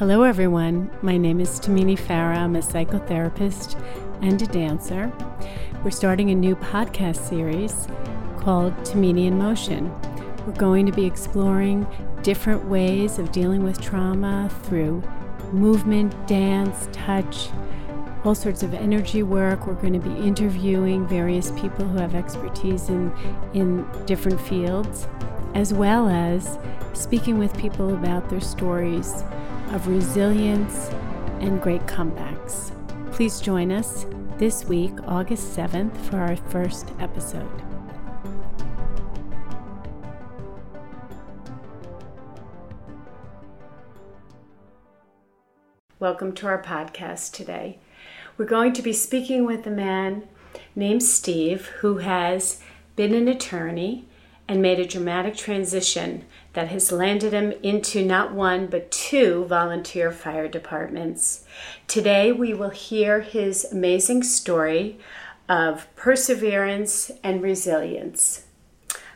Hello, everyone. My name is Tamini Farah. I'm a psychotherapist and a dancer. We're starting a new podcast series called Tamini in Motion. We're going to be exploring different ways of dealing with trauma through movement, dance, touch, all sorts of energy work. We're going to be interviewing various people who have expertise in, in different fields, as well as speaking with people about their stories of resilience and great comebacks. Please join us this week, August 7th, for our first episode. Welcome to our podcast today. We're going to be speaking with a man named Steve who has been an attorney and made a dramatic transition that has landed him into not one but two volunteer fire departments. Today we will hear his amazing story of perseverance and resilience.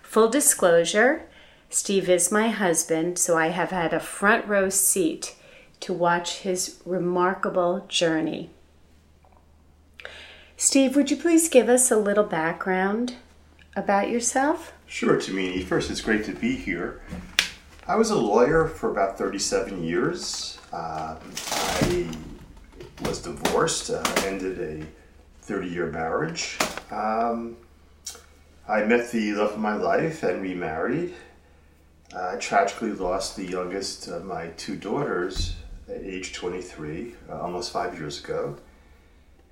Full disclosure Steve is my husband, so I have had a front row seat to watch his remarkable journey. Steve, would you please give us a little background about yourself? Sure, Tamini. First, it's great to be here. I was a lawyer for about 37 years. Um, I was divorced, uh, ended a 30 year marriage. Um, I met the love of my life and remarried. I tragically lost the youngest of my two daughters at age 23, uh, almost five years ago.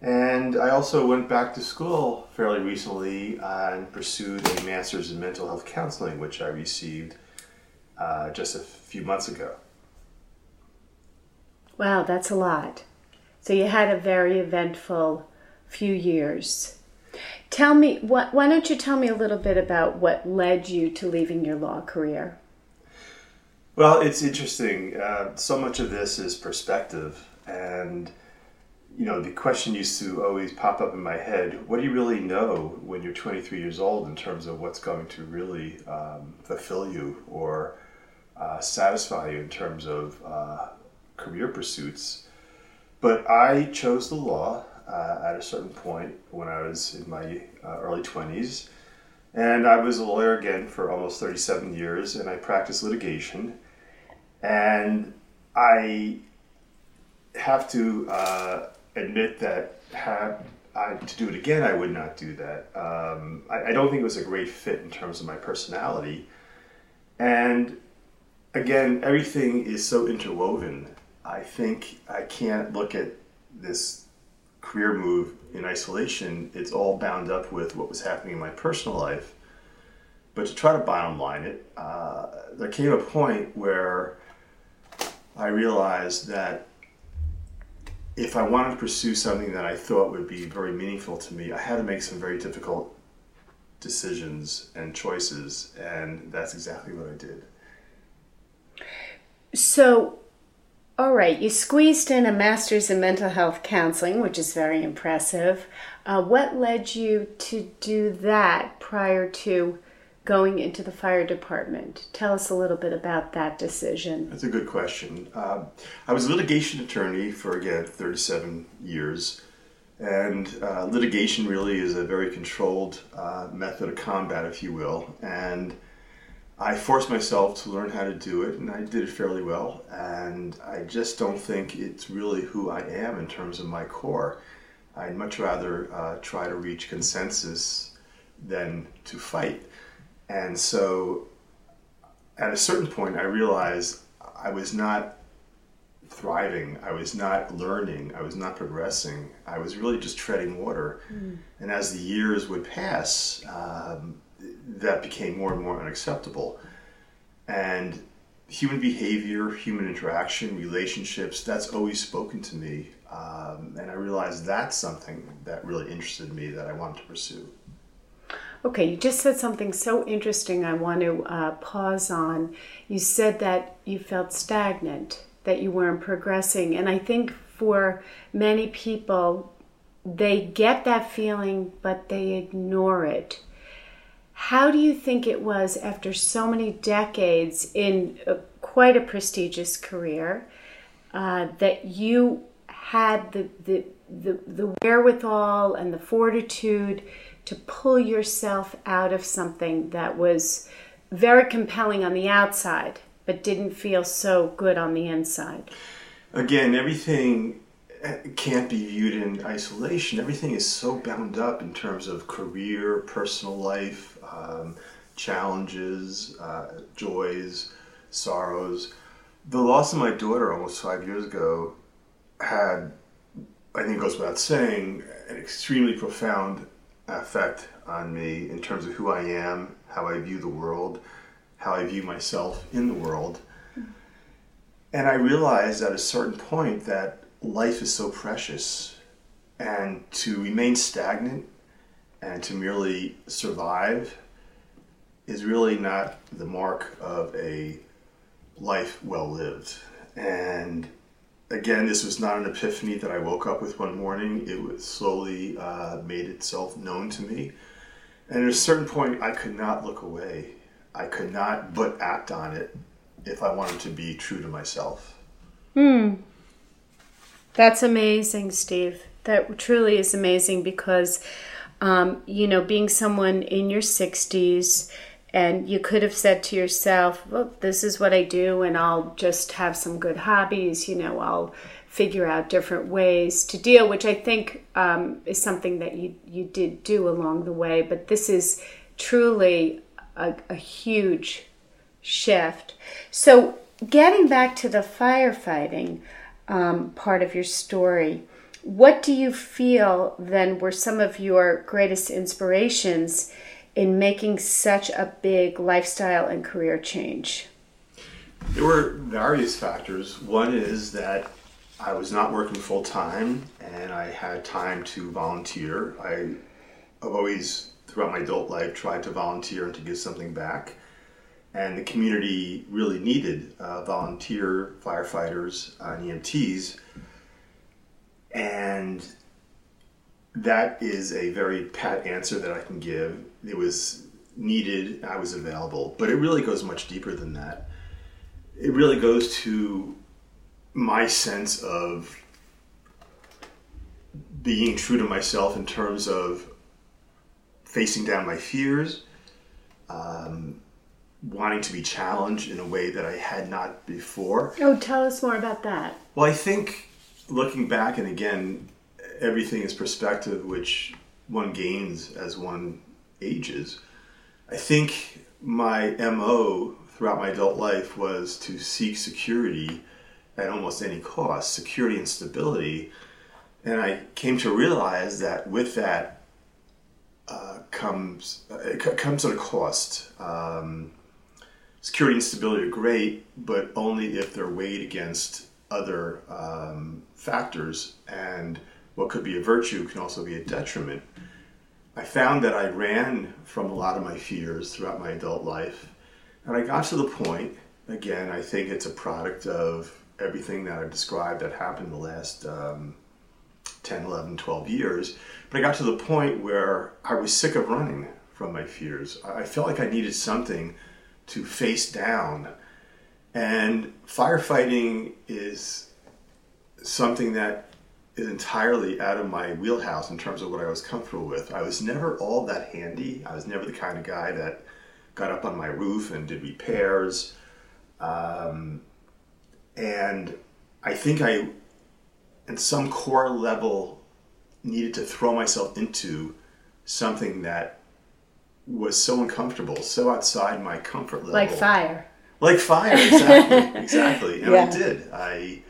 And I also went back to school fairly recently and pursued a master's in mental health counseling, which I received uh, just a few months ago. Wow, that's a lot. So you had a very eventful few years. Tell me, what, why don't you tell me a little bit about what led you to leaving your law career? Well, it's interesting. Uh, so much of this is perspective. And you know, the question used to always pop up in my head what do you really know when you're 23 years old in terms of what's going to really um, fulfill you or uh, satisfy you in terms of uh, career pursuits? But I chose the law uh, at a certain point when I was in my uh, early 20s. And I was a lawyer again for almost 37 years, and I practiced litigation. And I have to uh, admit that had I to do it again, I would not do that. Um, I, I, don't think it was a great fit in terms of my personality. And again, everything is so interwoven. I think I can't look at this career move in isolation. It's all bound up with what was happening in my personal life. But to try to bottom line it, uh, there came a point where I realized that if I wanted to pursue something that I thought would be very meaningful to me, I had to make some very difficult decisions and choices, and that's exactly what I did. So, all right, you squeezed in a master's in mental health counseling, which is very impressive. Uh, what led you to do that prior to going into the fire department. Tell us a little bit about that decision. That's a good question. Uh, I was a litigation attorney for, again, 37 years. And uh, litigation really is a very controlled uh, method of combat, if you will. And I forced myself to learn how to do it, and I did it fairly well. And I just don't think it's really who I am in terms of my core. I'd much rather uh, try to reach consensus than to fight. And so at a certain point, I realized I was not thriving. I was not learning. I was not progressing. I was really just treading water. Mm. And as the years would pass, um, that became more and more unacceptable. And human behavior, human interaction, relationships, that's always spoken to me. Um, and I realized that's something that really interested me that I wanted to pursue. Okay, you just said something so interesting I want to uh, pause on. You said that you felt stagnant, that you weren't progressing. And I think for many people, they get that feeling, but they ignore it. How do you think it was after so many decades in a, quite a prestigious career? uh, that you had the, the, the, the wherewithal and the fortitude to pull yourself out of something that was very compelling on the outside, but didn't feel so good on the inside? Again, everything can't be viewed in isolation. Everything is so bound up in terms of career, personal life, um, challenges, uh, joys, sorrows. The loss of my daughter almost five years ago had, I think, goes without saying, an extremely profound effect on me in terms of who I am, how I view the world, how I view myself in the world. And I realized at a certain point that life is so precious, and to remain stagnant and to merely survive is really not the mark of a life well lived. And again, this was not an epiphany that I woke up with one morning. It was slowly uh, made itself known to me. And at a certain point, I could not look away. I could not but act on it if I wanted to be true to myself. Hmm. That's amazing, Steve. That truly is amazing because, um, you know, being someone in your 60s, and you could have said to yourself, well, this is what I do, and I'll just have some good hobbies, you know, I'll figure out different ways to deal, which I think um, is something that you, you did do along the way. But this is truly a, a huge shift. So, getting back to the firefighting, um, part of your story. What do you feel then were some of your greatest inspirations in making such a big lifestyle and career change? There were various factors. One is that I was not working full time and I had time to volunteer. I, have always, throughout my adult life, tried to volunteer and to give something back and the community really needed uh, volunteer firefighters and EMTs. And that is a very pat answer that I can give. It was needed, I was available, but it really goes much deeper than that. It really goes to my sense of being true to myself in terms of facing down my fears, um, wanting to be challenged in a way that I had not before. Oh, tell us more about that. Well, I think looking back, and again, everything is perspective, which one gains as one ages. I think my MO throughout my adult life was to seek security at almost any cost, security and stability. And I came to realize that with that uh, comes it comes at a cost. Um, security and stability are great, but only if they're weighed against other um, factors. And what could be a virtue can also be a detriment. I found that I ran from a lot of my fears throughout my adult life. And I got to the point, again, I think it's a product of everything that I've described that happened in the last um, 10, 11, 12 years. But I got to the point where I was sick of running from my fears. I felt like I needed something to face down. And firefighting is something that entirely out of my wheelhouse in terms of what I was comfortable with. I was never all that handy. I was never the kind of guy that got up on my roof and did repairs. Um, and I think I, at some core level, needed to throw myself into something that was so uncomfortable, so outside my comfort level. Like fire. Like fire, exactly, exactly. And yeah. I did. I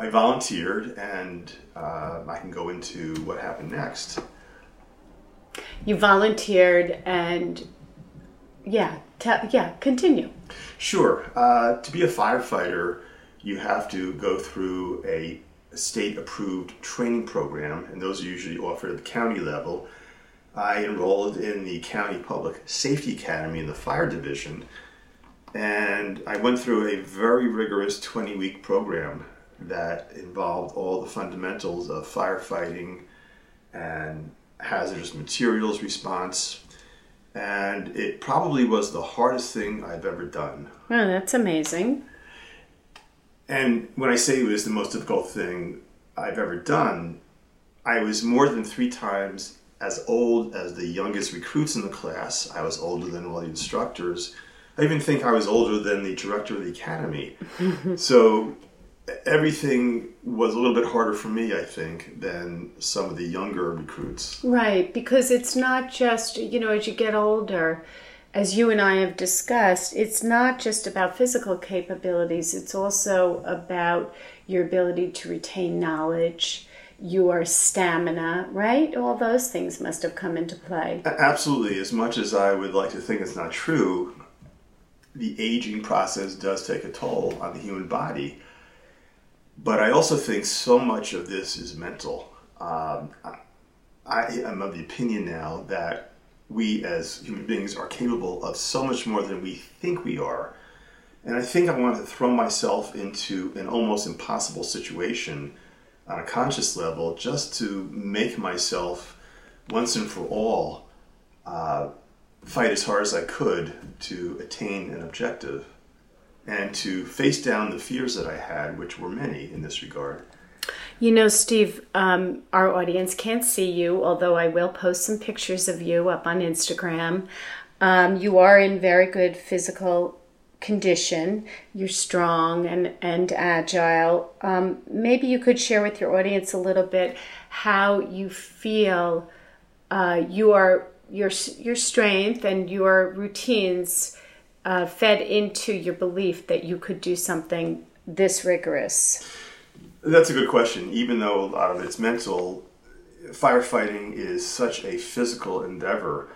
I volunteered, and uh, I can go into what happened next. You volunteered, and yeah, yeah, continue. Sure. Uh, to be a firefighter, you have to go through a state approved training program, and those are usually offered at the county level. I enrolled in the County Public Safety Academy in the fire division, and I went through a very rigorous 20 week program that involved all the fundamentals of firefighting and hazardous materials response. And it probably was the hardest thing I've ever done. Oh, that's amazing. And when I say it was the most difficult thing I've ever done, I was more than three times as old as the youngest recruits in the class. I was older than all the instructors. I even think I was older than the director of the academy. so everything was a little bit harder for me, I think, than some of the younger recruits. Right, because it's not just, you know, as you get older, as you and I have discussed, it's not just about physical capabilities, it's also about your ability to retain knowledge, your stamina, right? All those things must have come into play. Absolutely. As much as I would like to think it's not true, the aging process does take a toll on the human body. But I also think so much of this is mental. Um, I am of the opinion now that we as human beings are capable of so much more than we think we are. And I think I want to throw myself into an almost impossible situation on a conscious level just to make myself once and for all uh, fight as hard as I could to attain an objective and to face down the fears that I had, which were many in this regard. You know, Steve, um, our audience can't see you, although I will post some pictures of you up on Instagram. Um, you are in very good physical condition. You're strong and, and agile. Um, maybe you could share with your audience a little bit how you feel uh, your, your, your strength and your routines uh, fed into your belief that you could do something this rigorous. That's a good question. Even though a lot of it's mental, firefighting is such a physical endeavor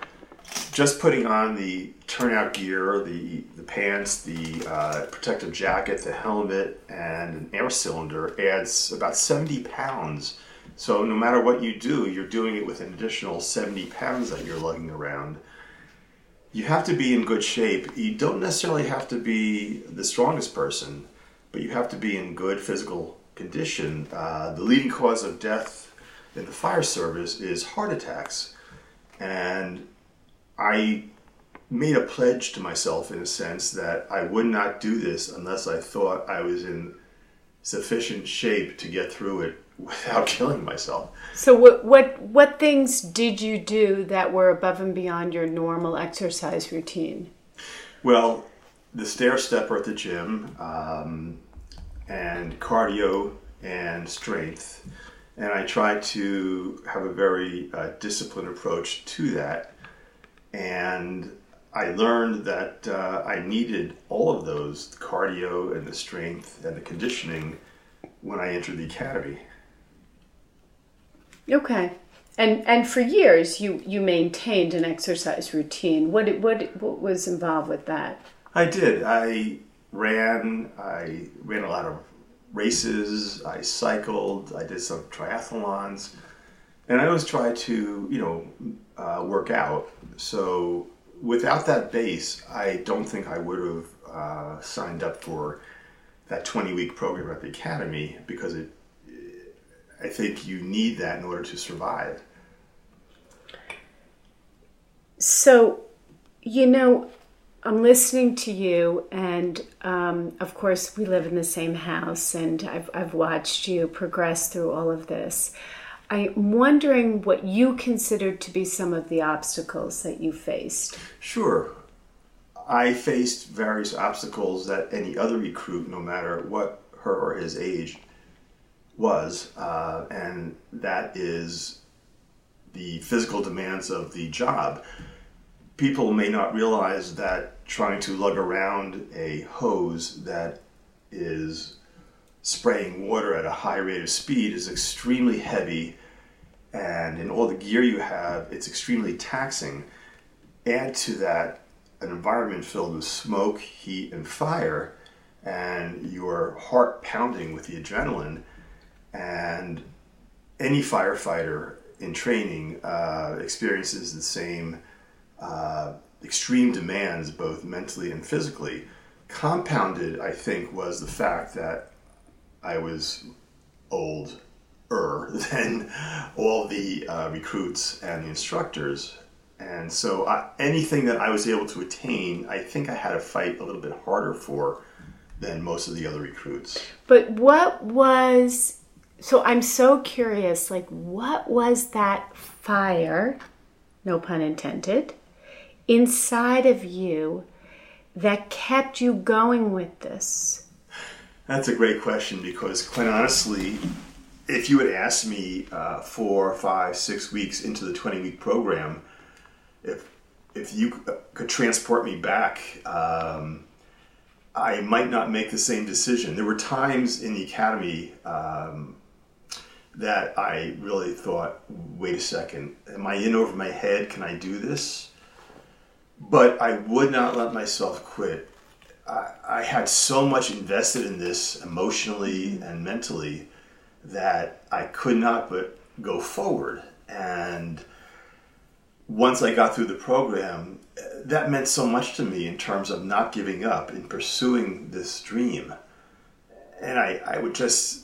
just putting on the turnout gear, the the pants, the uh, protective jacket, the helmet, and an air cylinder adds about 70 pounds. So no matter what you do, you're doing it with an additional 70 pounds that you're lugging around. You have to be in good shape. You don't necessarily have to be the strongest person, but you have to be in good physical condition. Uh, the leading cause of death in the fire service is heart attacks. And I made a pledge to myself in a sense that I would not do this unless I thought I was in sufficient shape to get through it without killing myself. So what what what things did you do that were above and beyond your normal exercise routine? Well, the stair stepper at the gym, um, and cardio and strength, and I tried to have a very uh, disciplined approach to that and I learned that uh, I needed all of those the cardio and the strength and the conditioning when I entered the academy. Okay. And and for years you you maintained an exercise routine. What what what was involved with that? I did. I ran. I ran a lot of races. I cycled. I did some triathlons, and I always try to you know uh, work out. So without that base, I don't think I would have uh, signed up for that 20 week program at the academy because it. I think you need that in order to survive. So, you know, I'm listening to you, and um, of course, we live in the same house, and I've, I've watched you progress through all of this. I'm wondering what you considered to be some of the obstacles that you faced. Sure. I faced various obstacles that any other recruit, no matter what her or his age was, uh, and that is the physical demands of the job. People may not realize that trying to lug around a hose that is spraying water at a high rate of speed is extremely heavy and in all the gear you have, it's extremely taxing. Add to that an environment filled with smoke, heat, and fire, and your heart pounding with the adrenaline. And any firefighter in training uh, experiences the same uh, extreme demands, both mentally and physically. Compounded, I think, was the fact that I was old than all the uh, recruits and the instructors. And so uh, anything that I was able to attain, I think I had to fight a little bit harder for than most of the other recruits. But what was so I'm so curious like what was that fire, no pun intended, inside of you that kept you going with this? That's a great question because, quite honestly, if you had asked me uh, four, five, six weeks into the 20 week program, if if you could transport me back, um, I might not make the same decision. There were times in the academy um, that I really thought, wait a second, am I in over my head? Can I do this? But I would not let myself quit. I, I had so much invested in this emotionally and mentally that I could not but go forward. And once I got through the program, that meant so much to me in terms of not giving up in pursuing this dream. And I, I would just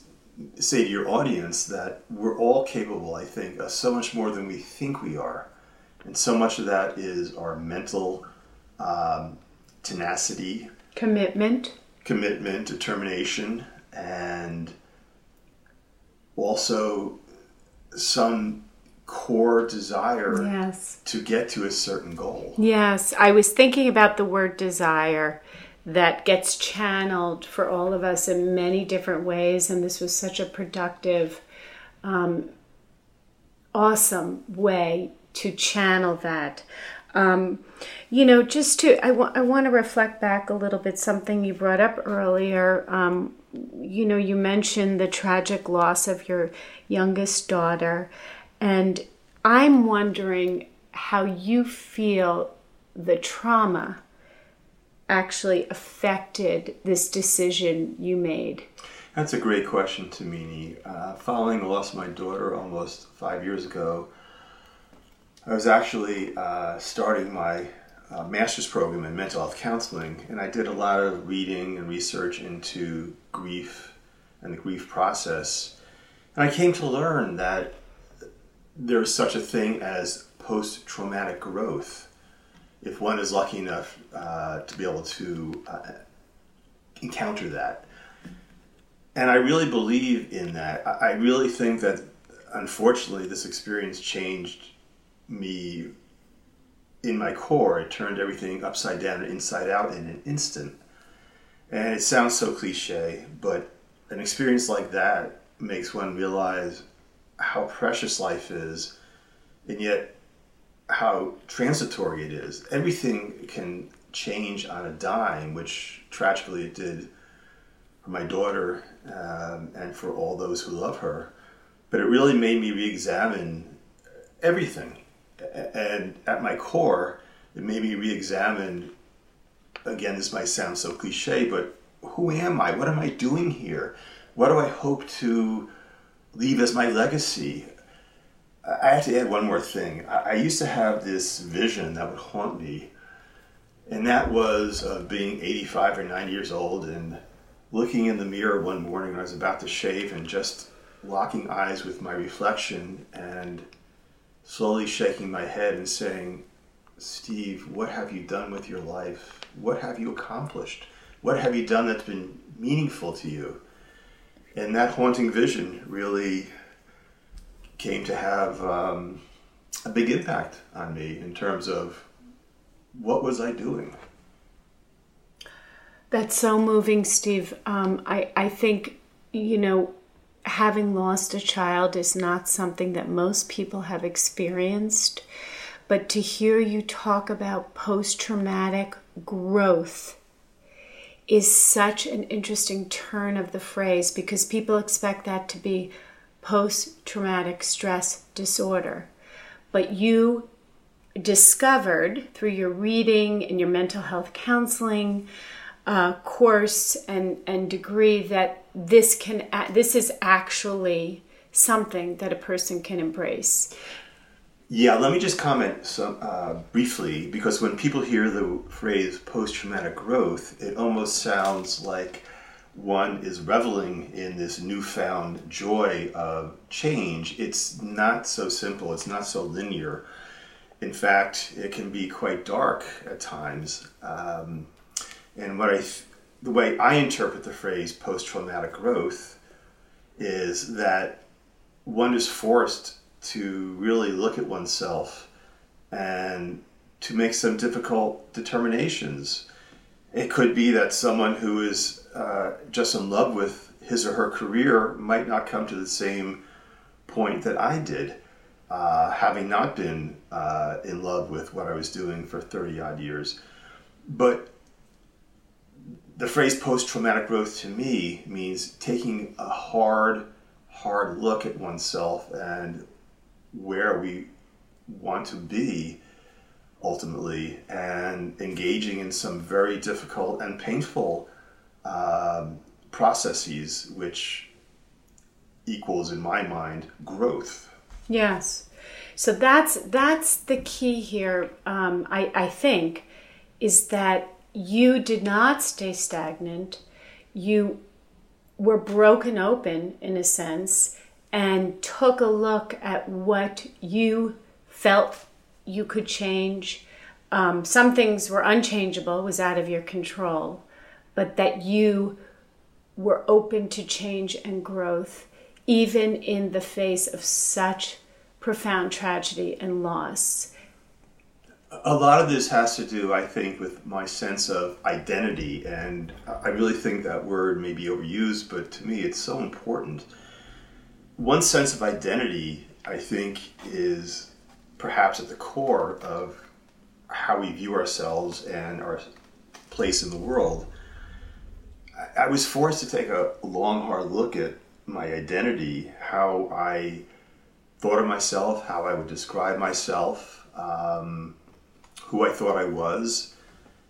say to your audience that we're all capable, I think, of so much more than we think we are. And so much of that is our mental um, tenacity, commitment, commitment, determination, and also some core desire yes. to get to a certain goal. Yes, I was thinking about the word desire that gets channeled for all of us in many different ways, and this was such a productive, um, awesome way to channel that. Um, you know, just to, I, wa- I want to reflect back a little bit something you brought up earlier. Um, you know, you mentioned the tragic loss of your youngest daughter, and I'm wondering how you feel the trauma actually affected this decision you made. That's a great question, Tamini. Uh, following the loss of my daughter almost five years ago, I was actually uh, starting my uh, master's program in mental health counseling, and I did a lot of reading and research into grief and the grief process. And I came to learn that there's such a thing as post traumatic growth. If one is lucky enough uh, to be able to uh, encounter that. And I really believe in that. I really think that unfortunately this experience changed me in my core. It turned everything upside down and inside out in an instant. And it sounds so cliche, but an experience like that makes one realize how precious life is, and yet how transitory it is. Everything can change on a dime, which tragically it did for my daughter um, and for all those who love her. But it really made me re examine everything and at my core, it made me re-examine. Again, this might sound so cliche, but who am I? What am I doing here? What do I hope to leave as my legacy? I have to add one more thing. I used to have this vision that would haunt me, and that was of being 85 or 90 years old and looking in the mirror one morning when I was about to shave and just locking eyes with my reflection and slowly shaking my head and saying, Steve, what have you done with your life? What have you accomplished? What have you done that's been meaningful to you? And that haunting vision really came to have um, a big impact on me in terms of what was I doing? That's so moving, Steve. Um, I, I think, you know, having lost a child is not something that most people have experienced, but to hear you talk about post traumatic growth is such an interesting turn of the phrase because people expect that to be post traumatic stress disorder. But you discovered through your reading and your mental health counseling uh, course and, and degree that this can this is actually something that a person can embrace. Yeah, let me just comment some, uh, briefly because when people hear the phrase post traumatic growth, it almost sounds like one is reveling in this newfound joy of change. It's not so simple, it's not so linear. In fact, it can be quite dark at times. Um, and what I th- the way I interpret the phrase post traumatic growth is that one is forced to really look at oneself and to make some difficult determinations. It could be that someone who is uh, just in love with his or her career might not come to the same point that I did, uh, having not been uh, in love with what I was doing for 30 odd years. But the phrase post traumatic growth to me means taking a hard, hard look at oneself and where we want to be ultimately and engaging in some very difficult and painful um, processes, which equals, in my mind, growth. Yes. So that's that's the key here. Um, I I think is that you did not stay stagnant. You were broken open in a sense and took a look at what you felt you could change. Um, some things were unchangeable, was out of your control, but that you were open to change and growth, even in the face of such profound tragedy and loss. A lot of this has to do, I think, with my sense of identity, and I really think that word may be overused, but to me it's so important. One sense of identity, I think, is perhaps at the core of how we view ourselves and our place in the world. I was forced to take a long, hard look at my identity, how I thought of myself, how I would describe myself, um, who I thought I was.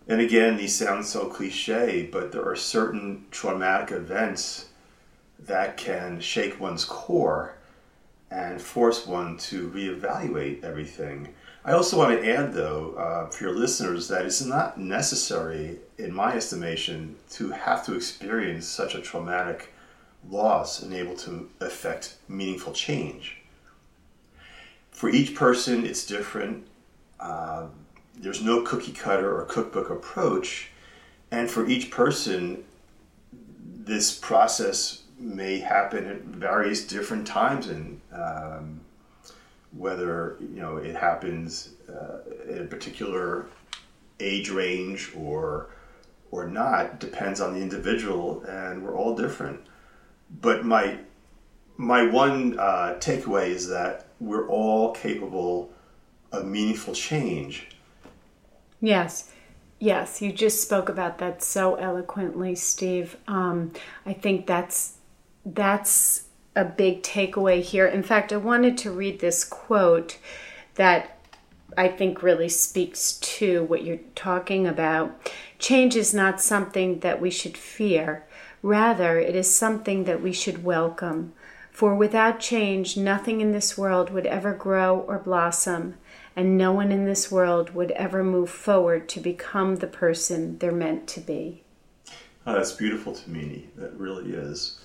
And again, these sound so cliche, but there are certain traumatic events that can shake one's core and force one to reevaluate everything. I also want to add, though, uh, for your listeners, that it's not necessary, in my estimation, to have to experience such a traumatic loss and able to affect meaningful change. For each person, it's different. Uh, there's no cookie cutter or cookbook approach, and for each person, this process may happen at various different times and um, whether you know it happens uh, in a particular age range or or not depends on the individual and we're all different. But my my one uh, takeaway is that we're all capable of meaningful change. Yes. Yes you just spoke about that so eloquently steve. Um, i think that's that's a big takeaway here. In fact, I wanted to read this quote that I think really speaks to what you're talking about. Change is not something that we should fear, rather, it is something that we should welcome. For without change, nothing in this world would ever grow or blossom, and no one in this world would ever move forward to become the person they're meant to be. Oh, that's beautiful to me. That really is.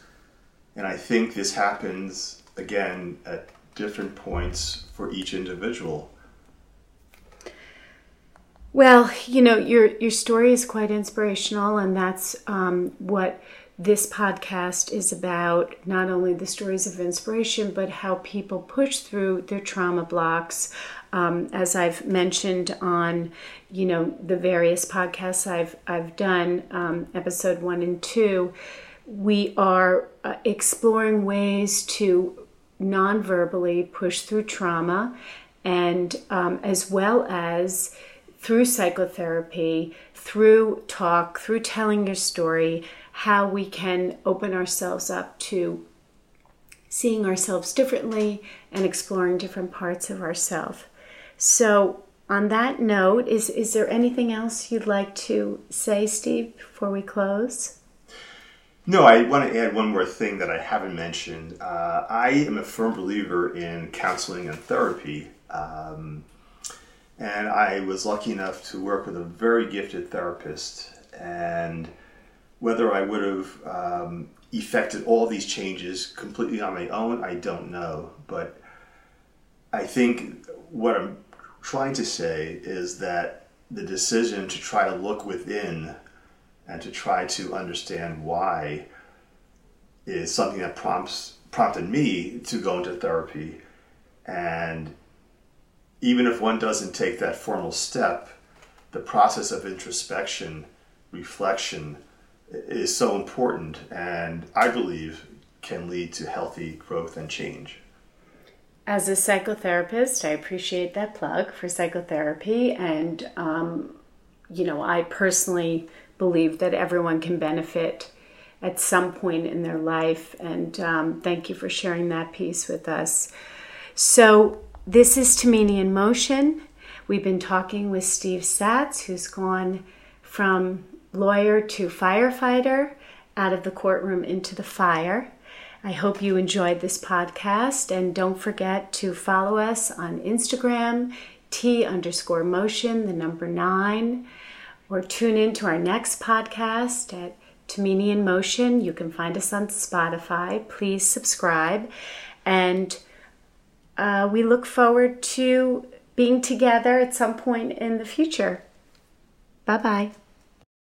And I think this happens again at different points for each individual. Well, you know, your your story is quite inspirational, and that's um, what this podcast is about. Not only the stories of inspiration, but how people push through their trauma blocks. Um, as I've mentioned on, you know, the various podcasts I've I've done, um, episode one and two we are uh, exploring ways to non-verbally push through trauma and um, as well as through psychotherapy through talk through telling your story how we can open ourselves up to seeing ourselves differently and exploring different parts of ourselves so on that note is is there anything else you'd like to say steve before we close no, I want to add one more thing that I haven't mentioned. Uh, I am a firm believer in counseling and therapy. Um, and I was lucky enough to work with a very gifted therapist. And whether I would have um, effected all these changes completely on my own, I don't know. But I think what I'm trying to say is that the decision to try to look within and to try to understand why is something that prompts prompted me to go into therapy. And even if one doesn't take that formal step the process of introspection reflection is so important and i believe can lead to healthy growth and change. As a psychotherapist i appreciate that plug for psychotherapy and um, you know i personally believe that everyone can benefit at some point in their life. And um, thank you for sharing that piece with us. So, this is Tamini in Motion. We've been talking with Steve Satz, who's gone from lawyer to firefighter, out of the courtroom into the fire. I hope you enjoyed this podcast, and don't forget to follow us on Instagram, T underscore motion, the number nine, or tune in to our next podcast at Tamini in Motion. You can find us on Spotify. Please subscribe. And uh, we look forward to being together at some point in the future. Bye bye.